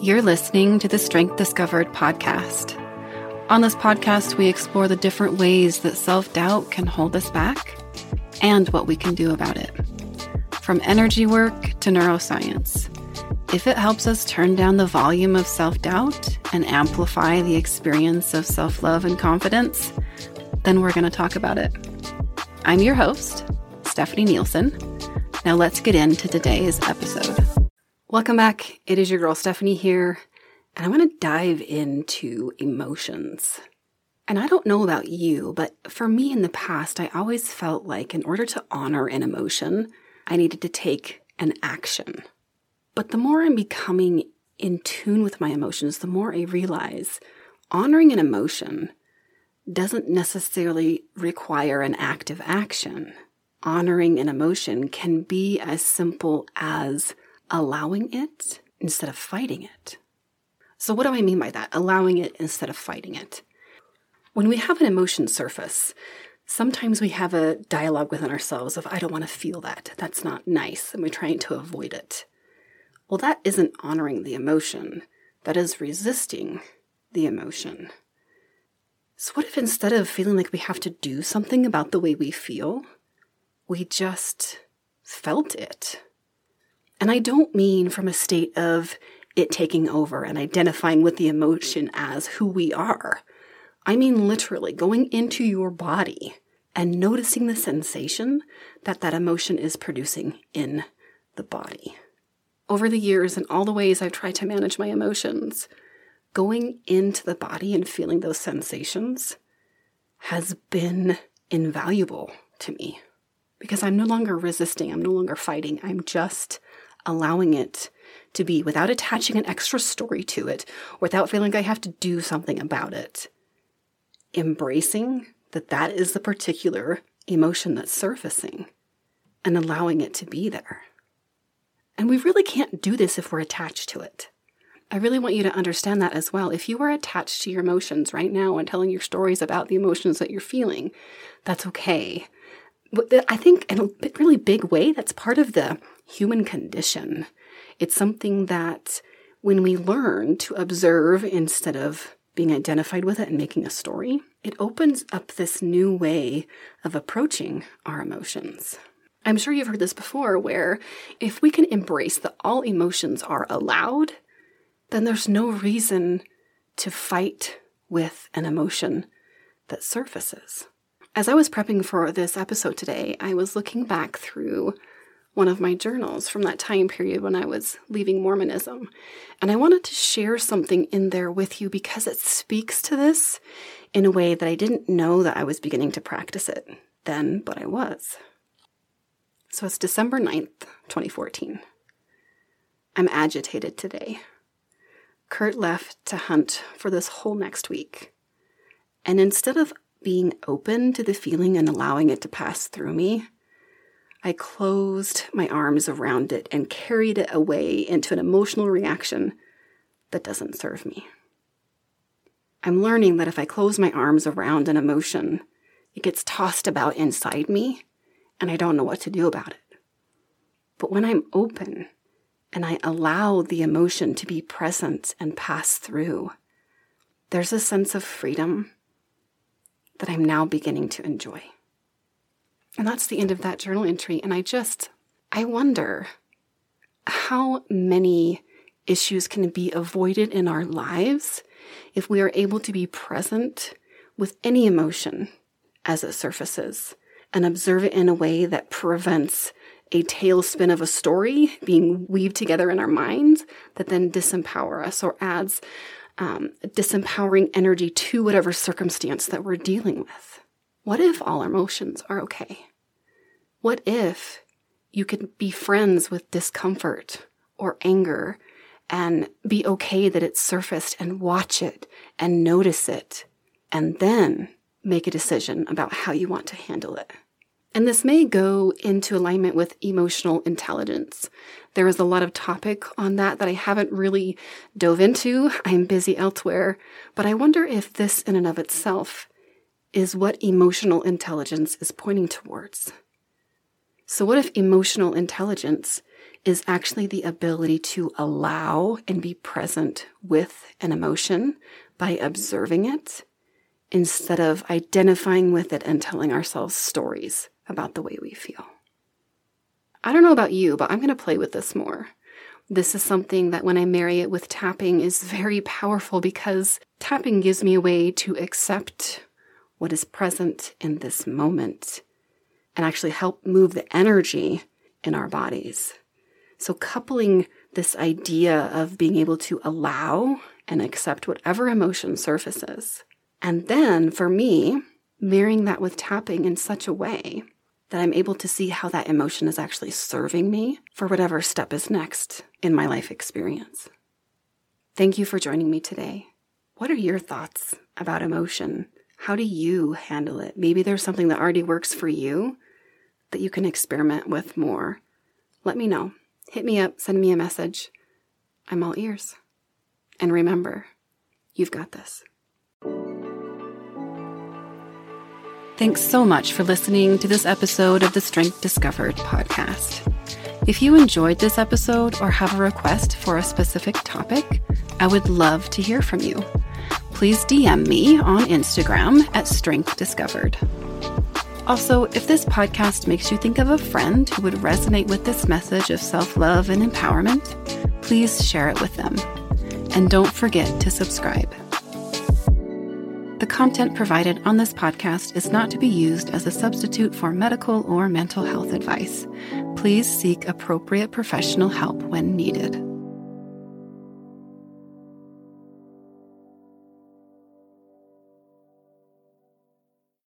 You're listening to the Strength Discovered podcast. On this podcast, we explore the different ways that self doubt can hold us back and what we can do about it. From energy work to neuroscience, if it helps us turn down the volume of self doubt and amplify the experience of self love and confidence, then we're going to talk about it. I'm your host, Stefanie Nielsen. Now let's get into today's episode. Welcome back. It is your girl Stefanie here, and I want to dive into emotions. And I don't know about you, but for me in the past, I always felt like in order to honor an emotion, I needed to take an action. But the more I'm becoming in tune with my emotions, the more I realize honoring an emotion doesn't necessarily require an active action. Honoring an emotion can be as simple as allowing it instead of fighting it. So, what do I mean by that? Allowing it instead of fighting it. When we have an emotion surface, sometimes we have a dialogue within ourselves of, I don't want to feel that. That's not nice. And we're trying to avoid it. Well, that isn't honoring the emotion, that is resisting the emotion. So, what if instead of feeling like we have to do something about the way we feel, we just felt it? And I don't mean from a state of it taking over and identifying with the emotion as who we are. I mean literally going into your body and noticing the sensation that that emotion is producing in the body over the years and all the ways I've tried to manage my emotions, going into the body and feeling those sensations has been invaluable to me because I'm no longer resisting, I'm no longer fighting, I'm just allowing it to be without attaching an extra story to it, without feeling like I have to do something about it. Embracing that that is the particular emotion that's surfacing and allowing it to be there. And we really can't do this if we're attached to it. I really want you to understand that as well. If you are attached to your emotions right now and telling your stories about the emotions that you're feeling, that's okay. I think in a really big way, that's part of the human condition. It's something that when we learn to observe instead of being identified with it and making a story, it opens up this new way of approaching our emotions. I'm sure you've heard this before, where if we can embrace that all emotions are allowed, then there's no reason to fight with an emotion that surfaces. As I was prepping for this episode today, I was looking back through one of my journals from that time period when I was leaving Mormonism. And I wanted to share something in there with you because it speaks to this in a way that I didn't know that I was beginning to practice it then, but I was. So it's December 9th, 2014. I'm agitated today. Kurt left to hunt for this whole next week. And instead of being open to the feeling and allowing it to pass through me, I closed my arms around it and carried it away into an emotional reaction that doesn't serve me. I'm learning that if I close my arms around an emotion, it gets tossed about inside me and I don't know what to do about it. But when I'm open and I allow the emotion to be present and pass through, there's a sense of freedom that I'm now beginning to enjoy. And that's the end of that journal entry. And I just, I wonder how many issues can be avoided in our lives if we are able to be present with any emotion as it surfaces and observe it in a way that prevents a tailspin of a story being weaved together in our minds that then disempower us or adds um, disempowering energy to whatever circumstance that we're dealing with. What if all our emotions are okay? What if you could be friends with discomfort or anger and be okay that it's surfaced and watch it and notice it and then make a decision about how you want to handle it. And this may go into alignment with emotional intelligence. There is a lot of topic on that that I haven't really dove into. I'm busy elsewhere, but I wonder if this in and of itself is what emotional intelligence is pointing towards. So, what if emotional intelligence is actually the ability to allow and be present with an emotion by observing it instead of identifying with it and telling ourselves stories about the way we feel? I don't know about you, but I'm going to play with this more. This is something that when I marry it with tapping is very powerful because tapping gives me a way to accept what is present in this moment and actually help move the energy in our bodies. So, coupling this idea of being able to allow and accept whatever emotion surfaces. And then for me, marrying that with tapping in such a way that I'm able to see how that emotion is actually serving me for whatever step is next in my life experience. Thank you for joining me today. What are your thoughts about emotion? How do you handle it? Maybe there's something that already works for you that you can experiment with more, let me know. Hit me up, send me a message. I'm all ears. And remember, you've got this. Thanks so much for listening to this episode of the Strength Discovered podcast. If you enjoyed this episode or have a request for a specific topic, I would love to hear from you. Please DM me on Instagram at Strength Discovered. Also, if this podcast makes you think of a friend who would resonate with this message of self love and empowerment, please share it with them. And don't forget to subscribe. The content provided on this podcast is not to be used as a substitute for medical or mental health advice. Please seek appropriate professional help when needed.